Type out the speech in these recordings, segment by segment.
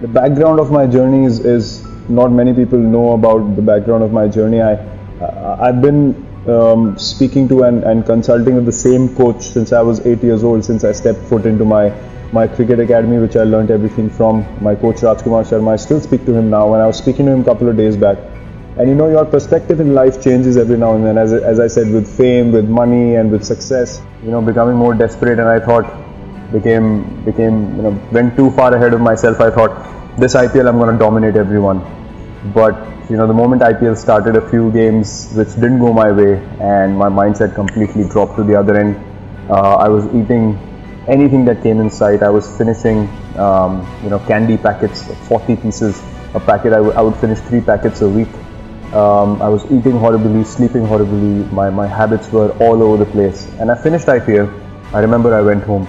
the background of my journey is, is not many people know about the background of my journey. I, I've been um, speaking to and, and consulting with the same coach since I was eight years old, since I stepped foot into my, my cricket academy, which I learned everything from. My coach Rajkumar Sharma, I still speak to him now, and I was speaking to him a couple of days back. And you know, your perspective in life changes every now and then. As, as I said, with fame, with money, and with success, you know, becoming more desperate. And I thought, became, became, you know, went too far ahead of myself. I thought, this IPL, I'm going to dominate everyone. But you know, the moment IPL started, a few games which didn't go my way, and my mindset completely dropped to the other end. Uh, I was eating anything that came in sight. I was finishing, um, you know, candy packets, 40 pieces a packet. I, w- I would finish three packets a week. Um, I was eating horribly, sleeping horribly. My, my habits were all over the place. And I finished IPL. I remember I went home.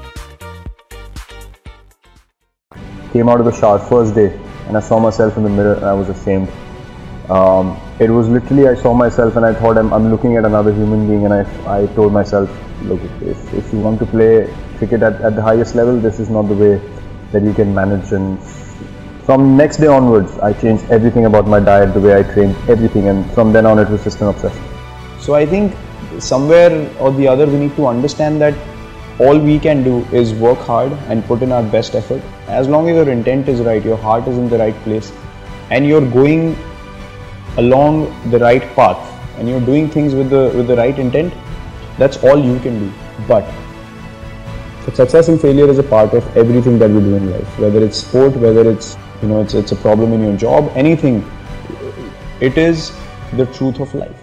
Came out of the shower first day and I saw myself in the mirror and I was ashamed. Um, it was literally I saw myself and I thought I'm, I'm looking at another human being and I, I told myself, look, if, if you want to play cricket at, at the highest level, this is not the way that you can manage. And from next day onwards, I changed everything about my diet, the way I trained, everything. And from then on, it was just an obsession. So I think somewhere or the other, we need to understand that all we can do is work hard and put in our best effort. As long as your intent is right, your heart is in the right place, and you're going along the right path, and you're doing things with the with the right intent, that's all you can do. But success and failure is a part of everything that we do in life. Whether it's sport, whether it's you know it's it's a problem in your job, anything. It is the truth of life.